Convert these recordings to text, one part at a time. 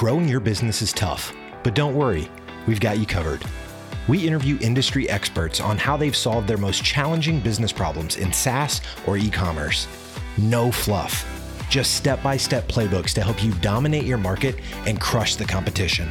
Growing your business is tough, but don't worry, we've got you covered. We interview industry experts on how they've solved their most challenging business problems in SaaS or e commerce. No fluff, just step by step playbooks to help you dominate your market and crush the competition.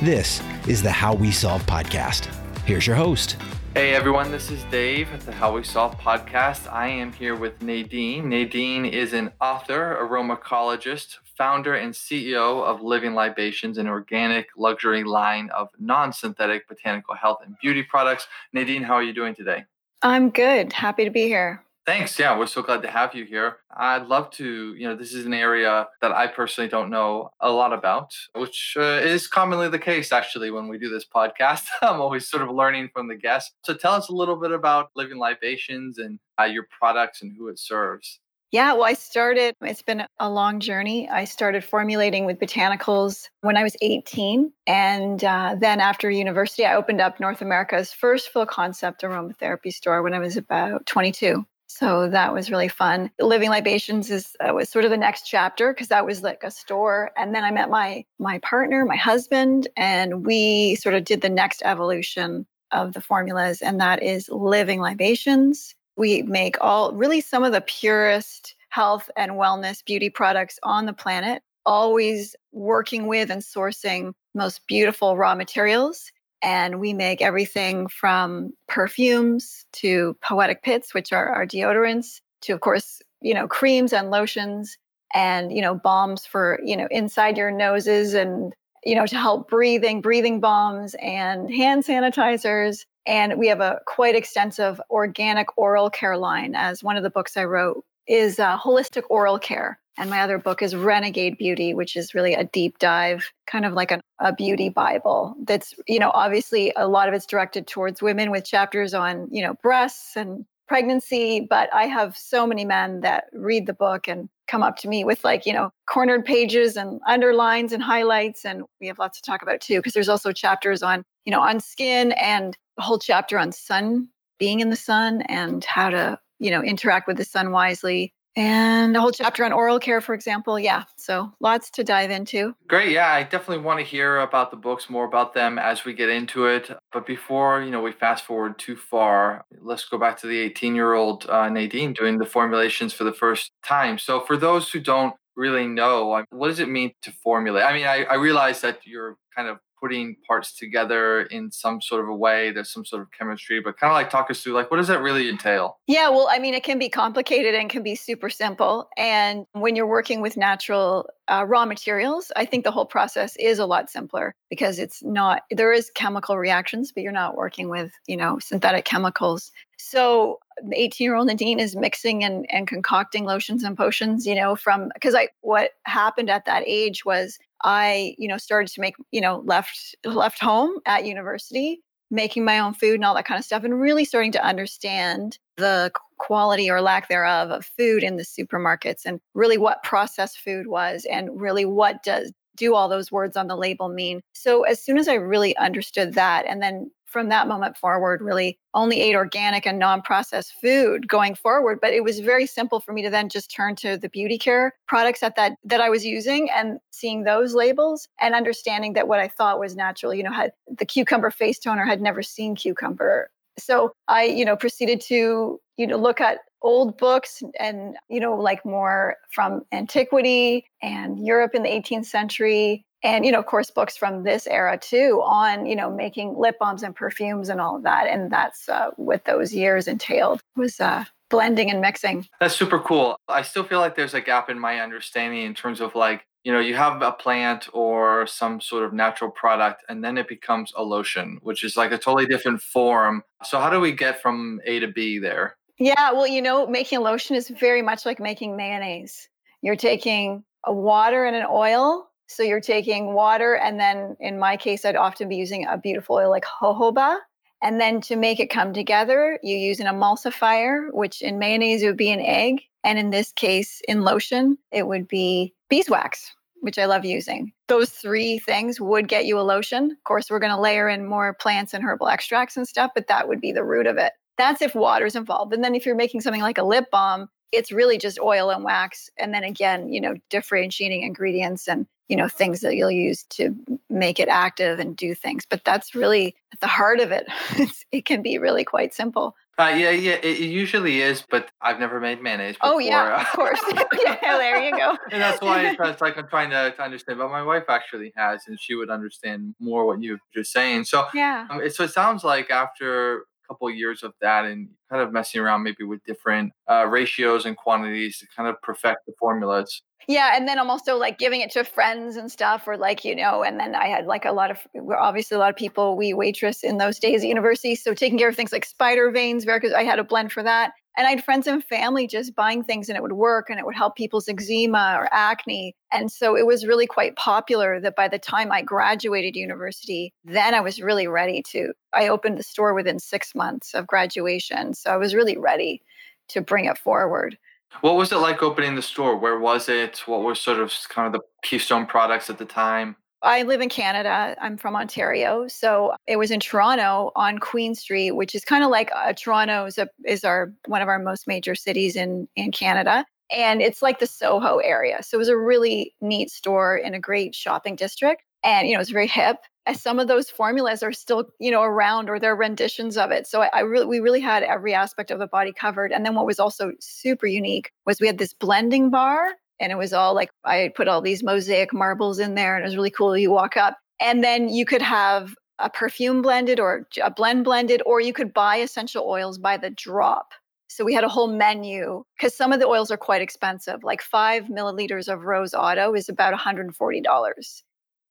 This is the How We Solve podcast. Here's your host. Hey everyone, this is Dave at the How We Solve podcast. I am here with Nadine. Nadine is an author, aromacologist, founder, and CEO of Living Libations, an organic luxury line of non synthetic botanical health and beauty products. Nadine, how are you doing today? I'm good. Happy to be here. Thanks. Yeah, we're so glad to have you here. I'd love to, you know, this is an area that I personally don't know a lot about, which uh, is commonly the case actually when we do this podcast. I'm always sort of learning from the guests. So tell us a little bit about Living Libations and uh, your products and who it serves. Yeah, well, I started, it's been a long journey. I started formulating with botanicals when I was 18. And uh, then after university, I opened up North America's first full concept aromatherapy store when I was about 22. So that was really fun. Living Libations is uh, was sort of the next chapter because that was like a store, and then I met my my partner, my husband, and we sort of did the next evolution of the formulas, and that is Living Libations. We make all really some of the purest health and wellness beauty products on the planet, always working with and sourcing most beautiful raw materials and we make everything from perfumes to poetic pits, which are our deodorants, to, of course, you know, creams and lotions and, you know, bombs for, you know, inside your noses and, you know, to help breathing, breathing bombs and hand sanitizers. And we have a quite extensive organic oral care line, as one of the books I wrote is uh, holistic oral care. And my other book is Renegade Beauty, which is really a deep dive, kind of like an, a beauty Bible. That's, you know, obviously a lot of it's directed towards women with chapters on, you know, breasts and pregnancy. But I have so many men that read the book and come up to me with like, you know, cornered pages and underlines and highlights. And we have lots to talk about too, because there's also chapters on, you know, on skin and a whole chapter on sun, being in the sun and how to, you know, interact with the sun wisely and a whole chapter on oral care, for example. Yeah, so lots to dive into. Great. Yeah, I definitely want to hear about the books, more about them as we get into it. But before you know, we fast forward too far. Let's go back to the 18-year-old uh, Nadine doing the formulations for the first time. So, for those who don't really know, what does it mean to formulate? I mean, I, I realize that you're kind of putting parts together in some sort of a way there's some sort of chemistry but kind of like talk us through like what does that really entail? Yeah well i mean it can be complicated and can be super simple and when you're working with natural uh, raw materials i think the whole process is a lot simpler because it's not there is chemical reactions but you're not working with you know synthetic chemicals. So the 18 year old Nadine is mixing and, and concocting lotions and potions, you know, from because I what happened at that age was I, you know, started to make, you know, left left home at university, making my own food and all that kind of stuff, and really starting to understand the quality or lack thereof of food in the supermarkets and really what processed food was and really what does do all those words on the label mean. So as soon as I really understood that and then from that moment forward really only ate organic and non-processed food going forward but it was very simple for me to then just turn to the beauty care products that that that I was using and seeing those labels and understanding that what I thought was natural you know had the cucumber face toner had never seen cucumber. So I you know proceeded to you know look at old books and you know like more from antiquity and Europe in the 18th century and you know of course books from this era too on you know making lip balms and perfumes and all of that and that's uh, what those years entailed was uh, blending and mixing. That's super cool. I still feel like there's a gap in my understanding in terms of like you know you have a plant or some sort of natural product and then it becomes a lotion which is like a totally different form. So how do we get from a to b there? Yeah well you know making a lotion is very much like making mayonnaise. You're taking a water and an oil so you're taking water, and then in my case, I'd often be using a beautiful oil like jojoba. And then to make it come together, you use an emulsifier, which in mayonnaise would be an egg. And in this case, in lotion, it would be beeswax, which I love using. Those three things would get you a lotion. Of course, we're going to layer in more plants and herbal extracts and stuff, but that would be the root of it. That's if water's involved. And then if you're making something like a lip balm, it's really just oil and wax. And then again, you know, differentiating ingredients and you know, things that you'll use to make it active and do things. But that's really at the heart of it. It's, it can be really quite simple. Uh, yeah, yeah, it, usually is, but I've never made mayonnaise. Before. Oh yeah, of course. yeah, there you go. and that's why it's, like I'm trying to, to understand. But my wife actually has, and she would understand more what you're just saying. So yeah, um, it, so it sounds like after a couple of years of that and kind of messing around maybe with different uh, ratios and quantities to kind of perfect the formulas. Yeah, and then I'm also like giving it to friends and stuff, or like you know, and then I had like a lot of obviously a lot of people we waitress in those days at university, so taking care of things like spider veins, because I had a blend for that, and I had friends and family just buying things and it would work and it would help people's eczema or acne. And so it was really quite popular that by the time I graduated university, then I was really ready to. I opened the store within six months of graduation. So I was really ready to bring it forward. What was it like opening the store? Where was it? What were sort of kind of the keystone products at the time? I live in Canada. I'm from Ontario. So it was in Toronto on Queen Street, which is kind of like uh, Toronto is, a, is our one of our most major cities in in Canada. And it's like the Soho area. So it was a really neat store in a great shopping district. And you know, it's very hip. Some of those formulas are still, you know, around or they're renditions of it. So I, I really we really had every aspect of the body covered. And then what was also super unique was we had this blending bar and it was all like I put all these mosaic marbles in there, and it was really cool. You walk up, and then you could have a perfume blended or a blend blended, or you could buy essential oils by the drop. So we had a whole menu because some of the oils are quite expensive. Like five milliliters of Rose Otto is about $140.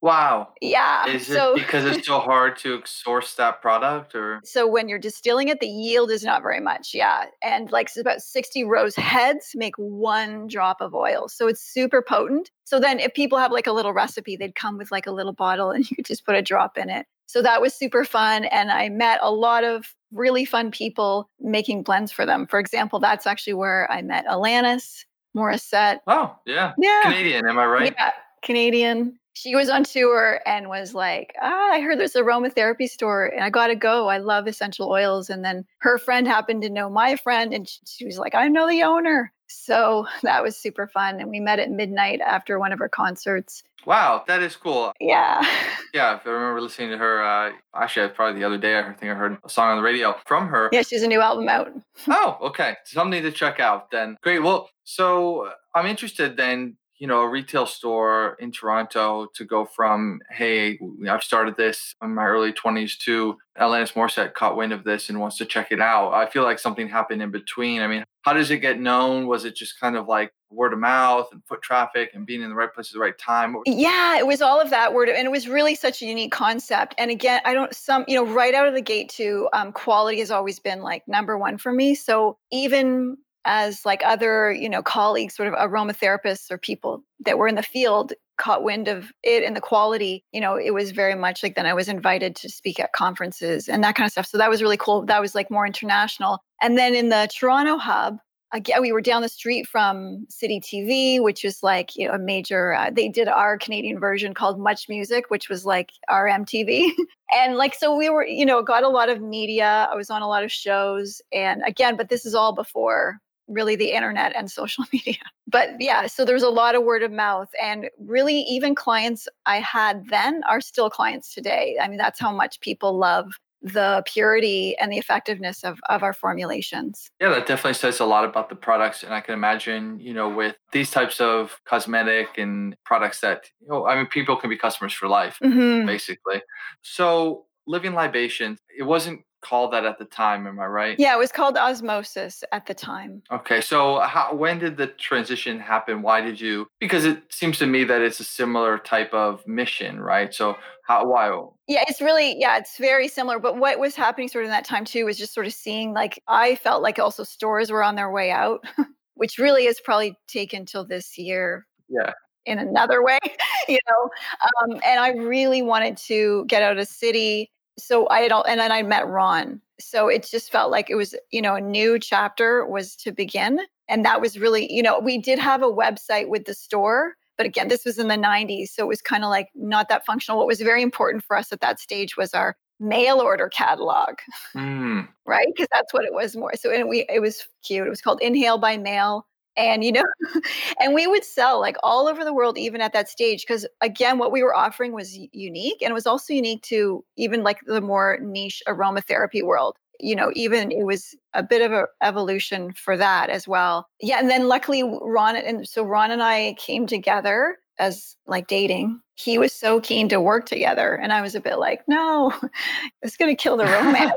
Wow. Yeah. Is so, it because it's so hard to source that product or? So when you're distilling it, the yield is not very much. Yeah. And like it's about 60 rose heads make one drop of oil. So it's super potent. So then if people have like a little recipe, they'd come with like a little bottle and you could just put a drop in it. So that was super fun. And I met a lot of really fun people making blends for them. For example, that's actually where I met Alanis Morissette. Oh, yeah. Yeah. Canadian, am I right? Yeah. Canadian she was on tour and was like, ah, I heard there's a aromatherapy store and I got to go. I love essential oils. And then her friend happened to know my friend and she was like, I know the owner. So that was super fun. And we met at midnight after one of her concerts. Wow, that is cool. Yeah. Yeah, I remember listening to her. Uh, actually, probably the other day, I think I heard a song on the radio from her. Yeah, she's a new album out. oh, okay. Something to check out then. Great. Well, so I'm interested then you know, a retail store in Toronto to go from, hey, I've started this in my early 20s to Alanis Morissette caught wind of this and wants to check it out. I feel like something happened in between. I mean, how does it get known? Was it just kind of like word of mouth and foot traffic and being in the right place at the right time? Yeah, it was all of that word. And it was really such a unique concept. And again, I don't, some, you know, right out of the gate too, um, quality has always been like number one for me. So even as like other you know colleagues sort of aromatherapists or people that were in the field caught wind of it and the quality you know it was very much like then i was invited to speak at conferences and that kind of stuff. So that was really cool. That was like more international. And then in the toronto hub again we were down the street from city tv which is like you know a major uh, they did our canadian version called much music which was like our mtv and like so we were you know got a lot of media. I was on a lot of shows and again but this is all before really the internet and social media. But yeah, so there's a lot of word of mouth. And really, even clients I had then are still clients today. I mean, that's how much people love the purity and the effectiveness of, of our formulations. Yeah, that definitely says a lot about the products. And I can imagine, you know, with these types of cosmetic and products that, you know, I mean, people can be customers for life, mm-hmm. basically. So living libations, it wasn't called that at the time. Am I right? Yeah, it was called osmosis at the time. Okay, so how, when did the transition happen? Why did you? Because it seems to me that it's a similar type of mission, right? So how? Why? Yeah, it's really yeah, it's very similar. But what was happening sort of in that time too was just sort of seeing like I felt like also stores were on their way out, which really has probably taken till this year. Yeah in another way, you know. Um, and I really wanted to get out of city so I had all, and then I met Ron. So it just felt like it was, you know, a new chapter was to begin. And that was really, you know, we did have a website with the store, but again, this was in the 90s. So it was kind of like not that functional. What was very important for us at that stage was our mail order catalog, mm. right? Because that's what it was more. So and we, it was cute. It was called Inhale by Mail. And, you know, and we would sell like all over the world, even at that stage. Because again, what we were offering was unique. And it was also unique to even like the more niche aromatherapy world you know, even it was a bit of an evolution for that as well. Yeah. And then luckily, Ron, and so Ron and I came together as like dating. He was so keen to work together. And I was a bit like, no, it's going to kill the romance.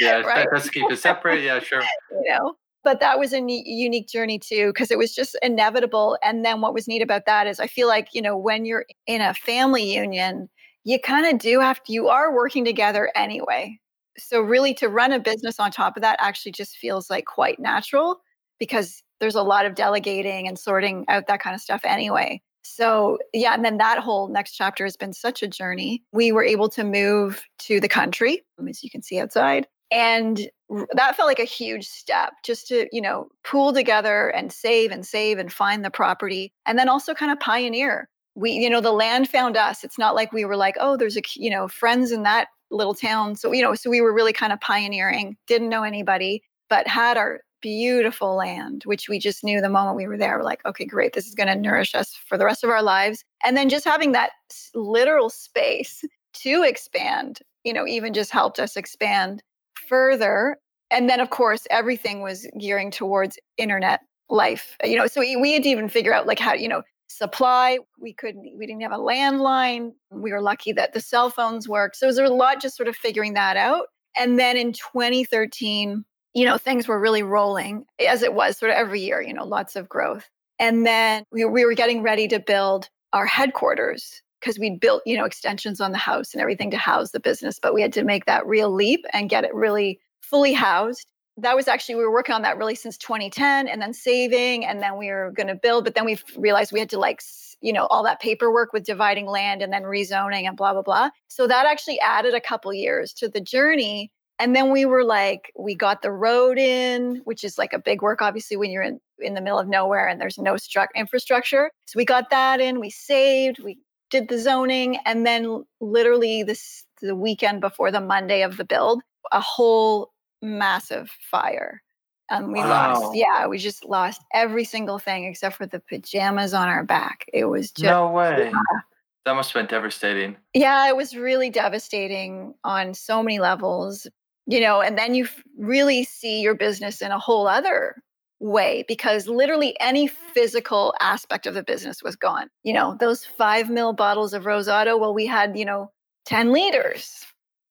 yeah, right? let's keep it separate. Yeah, sure. you know, but that was a neat, unique journey too because it was just inevitable and then what was neat about that is i feel like you know when you're in a family union you kind of do have to you are working together anyway. So really to run a business on top of that actually just feels like quite natural because there's a lot of delegating and sorting out that kind of stuff anyway. So yeah and then that whole next chapter has been such a journey. We were able to move to the country as you can see outside and that felt like a huge step just to you know pool together and save and save and find the property and then also kind of pioneer. We you know the land found us. It's not like we were like oh there's a you know friends in that little town. So you know so we were really kind of pioneering didn't know anybody but had our beautiful land which we just knew the moment we were there. We're like okay great this is going to nourish us for the rest of our lives. And then just having that literal space to expand you know even just helped us expand further. And then, of course, everything was gearing towards internet life. Uh, you know, so we, had to even figure out like how, you know, supply. We couldn't, we didn't have a landline. We were lucky that the cell phones worked. So there was a lot just sort of figuring that out. And then in 2013, you know, things were really rolling as it was sort of every year, you know, lots of growth. And then we, we were getting ready to build our headquarters because we'd built, you know, extensions on the house and everything to house the business, but we had to make that real leap and get it really fully housed. That was actually, we were working on that really since 2010 and then saving, and then we were going to build, but then we realized we had to like, you know, all that paperwork with dividing land and then rezoning and blah, blah, blah. So that actually added a couple years to the journey. And then we were like, we got the road in, which is like a big work, obviously, when you're in, in the middle of nowhere and there's no stru- infrastructure. So we got that in, we saved, we did the zoning, and then literally this the weekend before the Monday of the build, a whole massive fire. And we wow. lost, yeah, we just lost every single thing except for the pajamas on our back. It was just no way. Yeah. That must have been devastating. Yeah, it was really devastating on so many levels, you know, and then you really see your business in a whole other way because literally any physical aspect of the business was gone. You know, those five mil bottles of Rose Otto, well, we had, you know, 10 liters.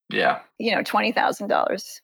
Yeah. You know, $20,000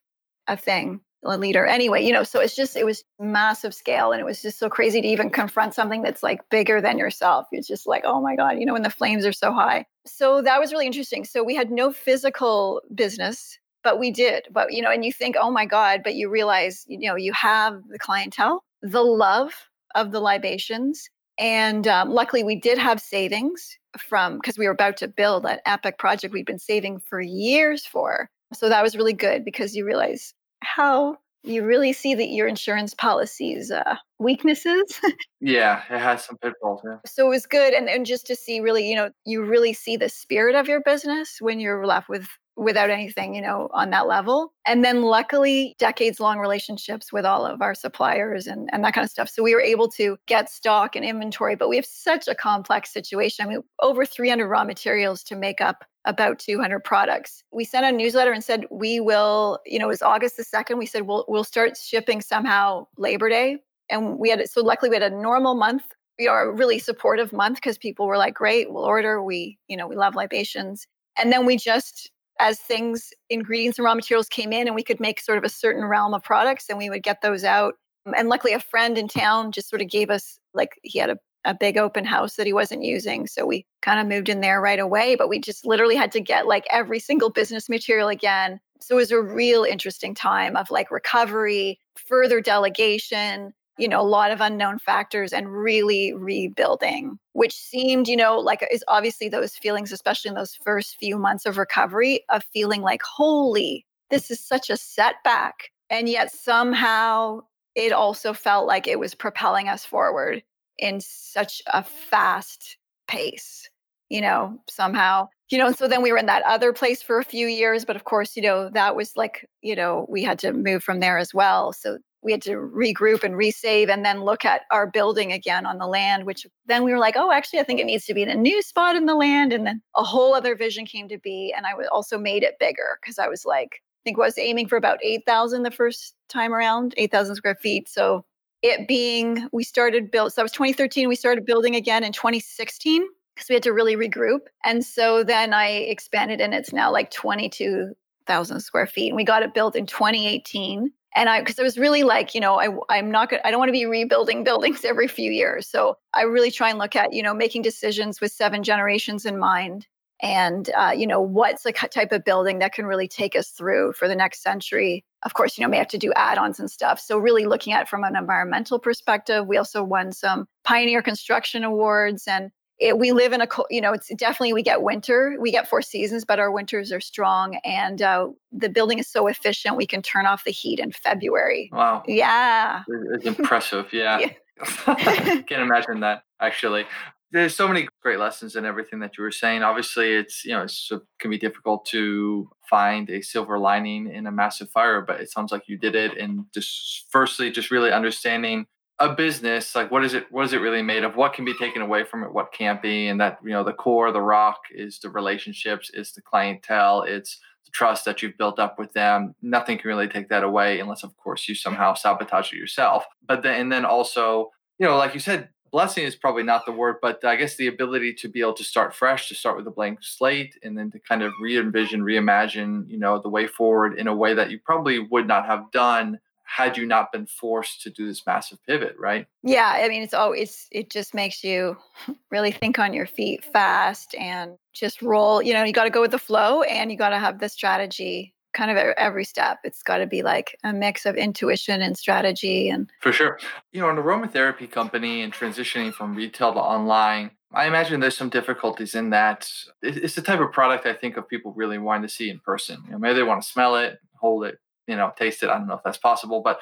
a thing, a liter. Anyway, you know, so it's just, it was massive scale. And it was just so crazy to even confront something that's like bigger than yourself. It's just like, oh my God, you know, when the flames are so high. So that was really interesting. So we had no physical business but we did but you know and you think oh my god but you realize you know you have the clientele the love of the libations and um, luckily we did have savings from because we were about to build an epic project we'd been saving for years for. So that was really good because you realize how you really see that your insurance policies uh, weaknesses yeah it has some pitfalls yeah. so it was good and, and just to see really you know you really see the spirit of your business when you're left with without anything, you know, on that level. And then luckily, decades long relationships with all of our suppliers and, and that kind of stuff. So we were able to get stock and inventory, but we have such a complex situation. I mean, over 300 raw materials to make up about 200 products. We sent a newsletter and said, we will, you know, it was August the 2nd. We said, we'll, we'll start shipping somehow Labor Day. And we had, so luckily we had a normal month we are a really supportive month because people were like, great, we'll order. We, you know, we love libations. And then we just as things, ingredients and raw materials came in and we could make sort of a certain realm of products and we would get those out. And luckily, a friend in town just sort of gave us, like, he had a, a big open house that he wasn't using. So we kind of moved in there right away. But we just literally had to get like every single business material again. So it was a real interesting time of like recovery, further delegation, you know, a lot of unknown factors and really rebuilding, which seemed, you know, like is obviously those feelings, especially in those first few months of recovery, of feeling like, holy, this is such a setback. And yet somehow it also felt like it was propelling us forward in such a fast pace, you know, somehow. You know, so then we were in that other place for a few years, but of course, you know, that was like, you know, we had to move from there as well. So we had to regroup and resave and then look at our building again on the land, which then we were like, oh, actually, I think it needs to be in a new spot in the land. And then a whole other vision came to be. And I also made it bigger because I was like, I think I was aiming for about 8,000 the first time around, 8,000 square feet. So it being, we started build, so that was 2013. We started building again in 2016 because we had to really regroup. And so then I expanded and it's now like 22,000 square feet. And we got it built in 2018 and i because i was really like you know i i'm not going to, i don't want to be rebuilding buildings every few years. So i really try and look at you know making decisions with seven generations in mind and uh, you know what's the type of building that can really take us through for the next century. Of course you know may have to do add-ons and stuff. So really looking at from an environmental perspective we also won some pioneer construction awards and it, we live in a you know it's definitely we get winter we get four seasons but our winters are strong and uh, the building is so efficient we can turn off the heat in february wow yeah it's impressive yeah, yeah. can't imagine that actually there's so many great lessons in everything that you were saying. Obviously, it's you know it's, it can be difficult to find a silver lining in a massive fire, but it sounds like you did it. And just firstly, just really understanding a business like what is it what is it really made of? What can be taken away from it? What can't be? And that you know the core the rock is the relationships is the clientele it's the trust that you've built up with them. Nothing can really take that away unless of course you somehow sabotage it yourself. But then and then also you know like you said blessing is probably not the word, but I guess the ability to be able to start fresh, to start with a blank slate, and then to kind of re-envision, reimagine, you know, the way forward in a way that you probably would not have done had you not been forced to do this massive pivot, right? Yeah, I mean, it's always it just makes you really think on your feet fast and just roll. You know, you got to go with the flow, and you got to have the strategy kind of every step. It's got to be like a mix of intuition and strategy. And for sure, you know, an aromatherapy company and transitioning from retail to online, I imagine there's some difficulties in that. It's the type of product I think of people really wanting to see in person. You know, maybe they want to smell it, hold it, you know, taste it. I don't know if that's possible, but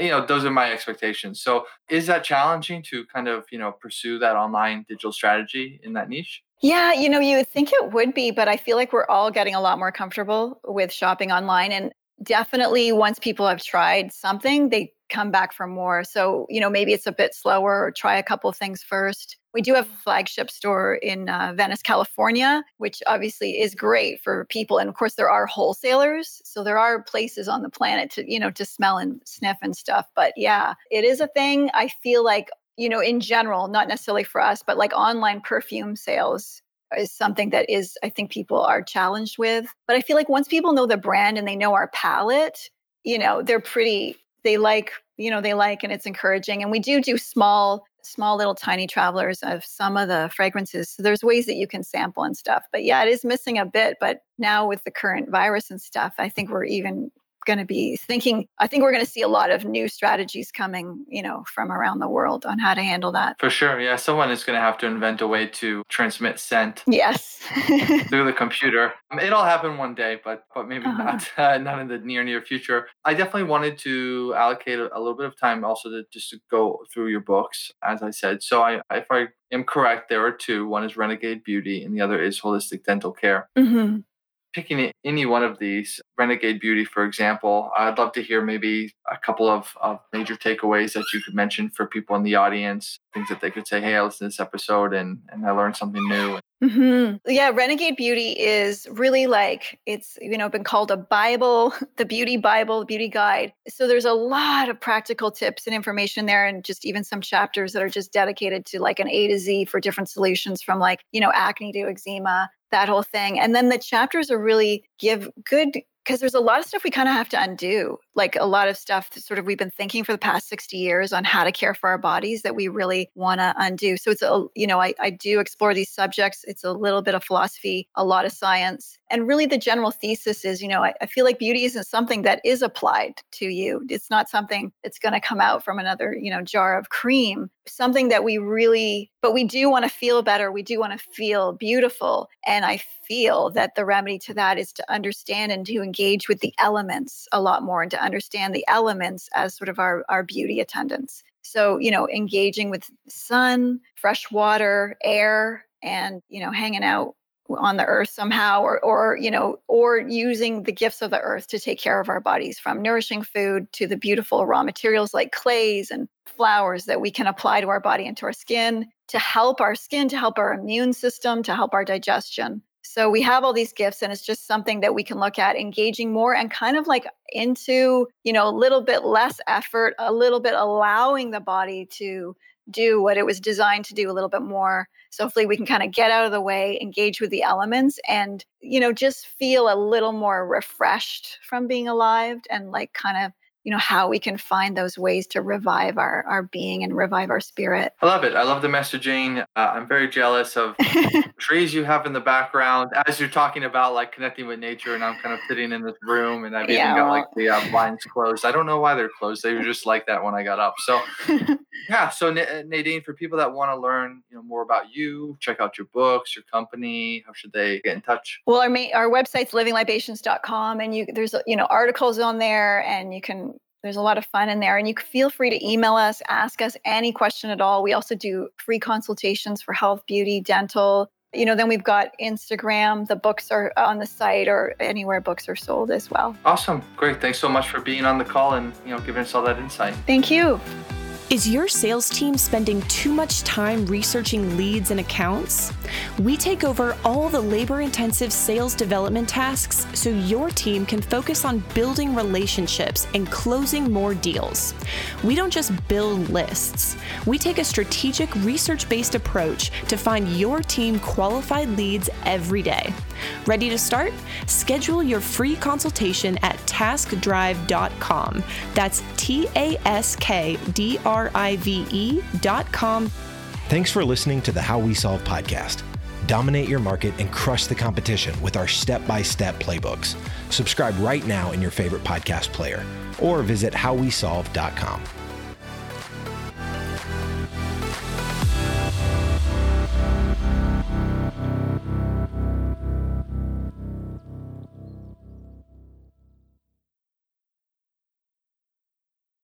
you know, those are my expectations. So, is that challenging to kind of you know pursue that online digital strategy in that niche? Yeah, you know, you would think it would be, but I feel like we're all getting a lot more comfortable with shopping online. And definitely once people have tried something, they come back for more. So, you know, maybe it's a bit slower or try a couple things first. We do have a flagship store in uh, Venice, California, which obviously is great for people. And of course, there are wholesalers. So there are places on the planet to, you know, to smell and sniff and stuff. But yeah, it is a thing. I feel like you know, in general, not necessarily for us, but like online perfume sales is something that is, I think people are challenged with. But I feel like once people know the brand and they know our palette, you know, they're pretty, they like, you know, they like and it's encouraging. And we do do small, small little tiny travelers of some of the fragrances. So there's ways that you can sample and stuff. But yeah, it is missing a bit. But now with the current virus and stuff, I think we're even going to be thinking i think we're going to see a lot of new strategies coming you know from around the world on how to handle that. For sure yeah someone is going to have to invent a way to transmit scent yes. through the computer. It'll happen one day but but maybe uh-huh. not uh, not in the near near future. I definitely wanted to allocate a, a little bit of time also to just to go through your books as i said. So i if i am correct there are two. One is renegade beauty and the other is holistic dental care. Mm-hmm picking any one of these, Renegade Beauty, for example, I'd love to hear maybe a couple of, of major takeaways that you could mention for people in the audience, things that they could say, hey, I listened to this episode and, and I learned something new. Mm-hmm. Yeah, Renegade Beauty is really like it's you know been called a Bible, the beauty Bible, the beauty guide. So there's a lot of practical tips and information there, and just even some chapters that are just dedicated to like an A to Z for different solutions from like you know acne to eczema that whole thing. And then the chapters are really give good because there's a lot of stuff we kind of have to undo like a lot of stuff that sort of we've been thinking for the past 60 years on how to care for our bodies that we really want to undo so it's a you know I, I do explore these subjects it's a little bit of philosophy a lot of science and really the general thesis is you know I, I feel like beauty isn't something that is applied to you it's not something that's going to come out from another you know jar of cream something that we really but we do want to feel better we do want to feel beautiful and i feel that the remedy to that is to understand and to engage with the elements a lot more and to understand the elements as sort of our, our beauty attendants. So you know engaging with sun fresh water air and you know hanging out on the earth somehow or or you know or using the gifts of the earth to take care of our bodies from nourishing food to the beautiful raw materials like clays and flowers that we can apply to our body and to our skin to help our skin to help our immune system to help our digestion. So we have all these gifts and it's just something that we can look at engaging more and kind of like into you know a little bit less effort a little bit allowing the body to do what it was designed to do a little bit more. So hopefully we can kind of get out of the way, engage with the elements and, you know, just feel a little more refreshed from being alive and like kind of you know how we can find those ways to revive our our being and revive our spirit. I love it. I love the messaging. Uh, i'm very jealous of trees you have in the background as you're talking about like connecting with nature and i'm kind of sitting in this room and i've yeah, even got like the uh, blinds closed. I don't know why they're closed. They were just like that when i got up. So yeah so uh, nadine for people that want to learn you know more about you check out your books your company how should they get in touch well our main, our website's livinglibations.com and you there's you know articles on there and you can there's a lot of fun in there. And you can feel free to email us, ask us any question at all. We also do free consultations for health, beauty, dental. You know, then we've got Instagram. The books are on the site or anywhere books are sold as well. Awesome. Great. Thanks so much for being on the call and, you know, giving us all that insight. Thank you. Is your sales team spending too much time researching leads and accounts? We take over all the labor intensive sales development tasks so your team can focus on building relationships and closing more deals. We don't just build lists, we take a strategic research based approach to find your team qualified leads every day. Ready to start? Schedule your free consultation at taskdrive.com. That's T A S K D R I V E.com. Thanks for listening to the How We Solve podcast. Dominate your market and crush the competition with our step by step playbooks. Subscribe right now in your favorite podcast player or visit howwesolve.com.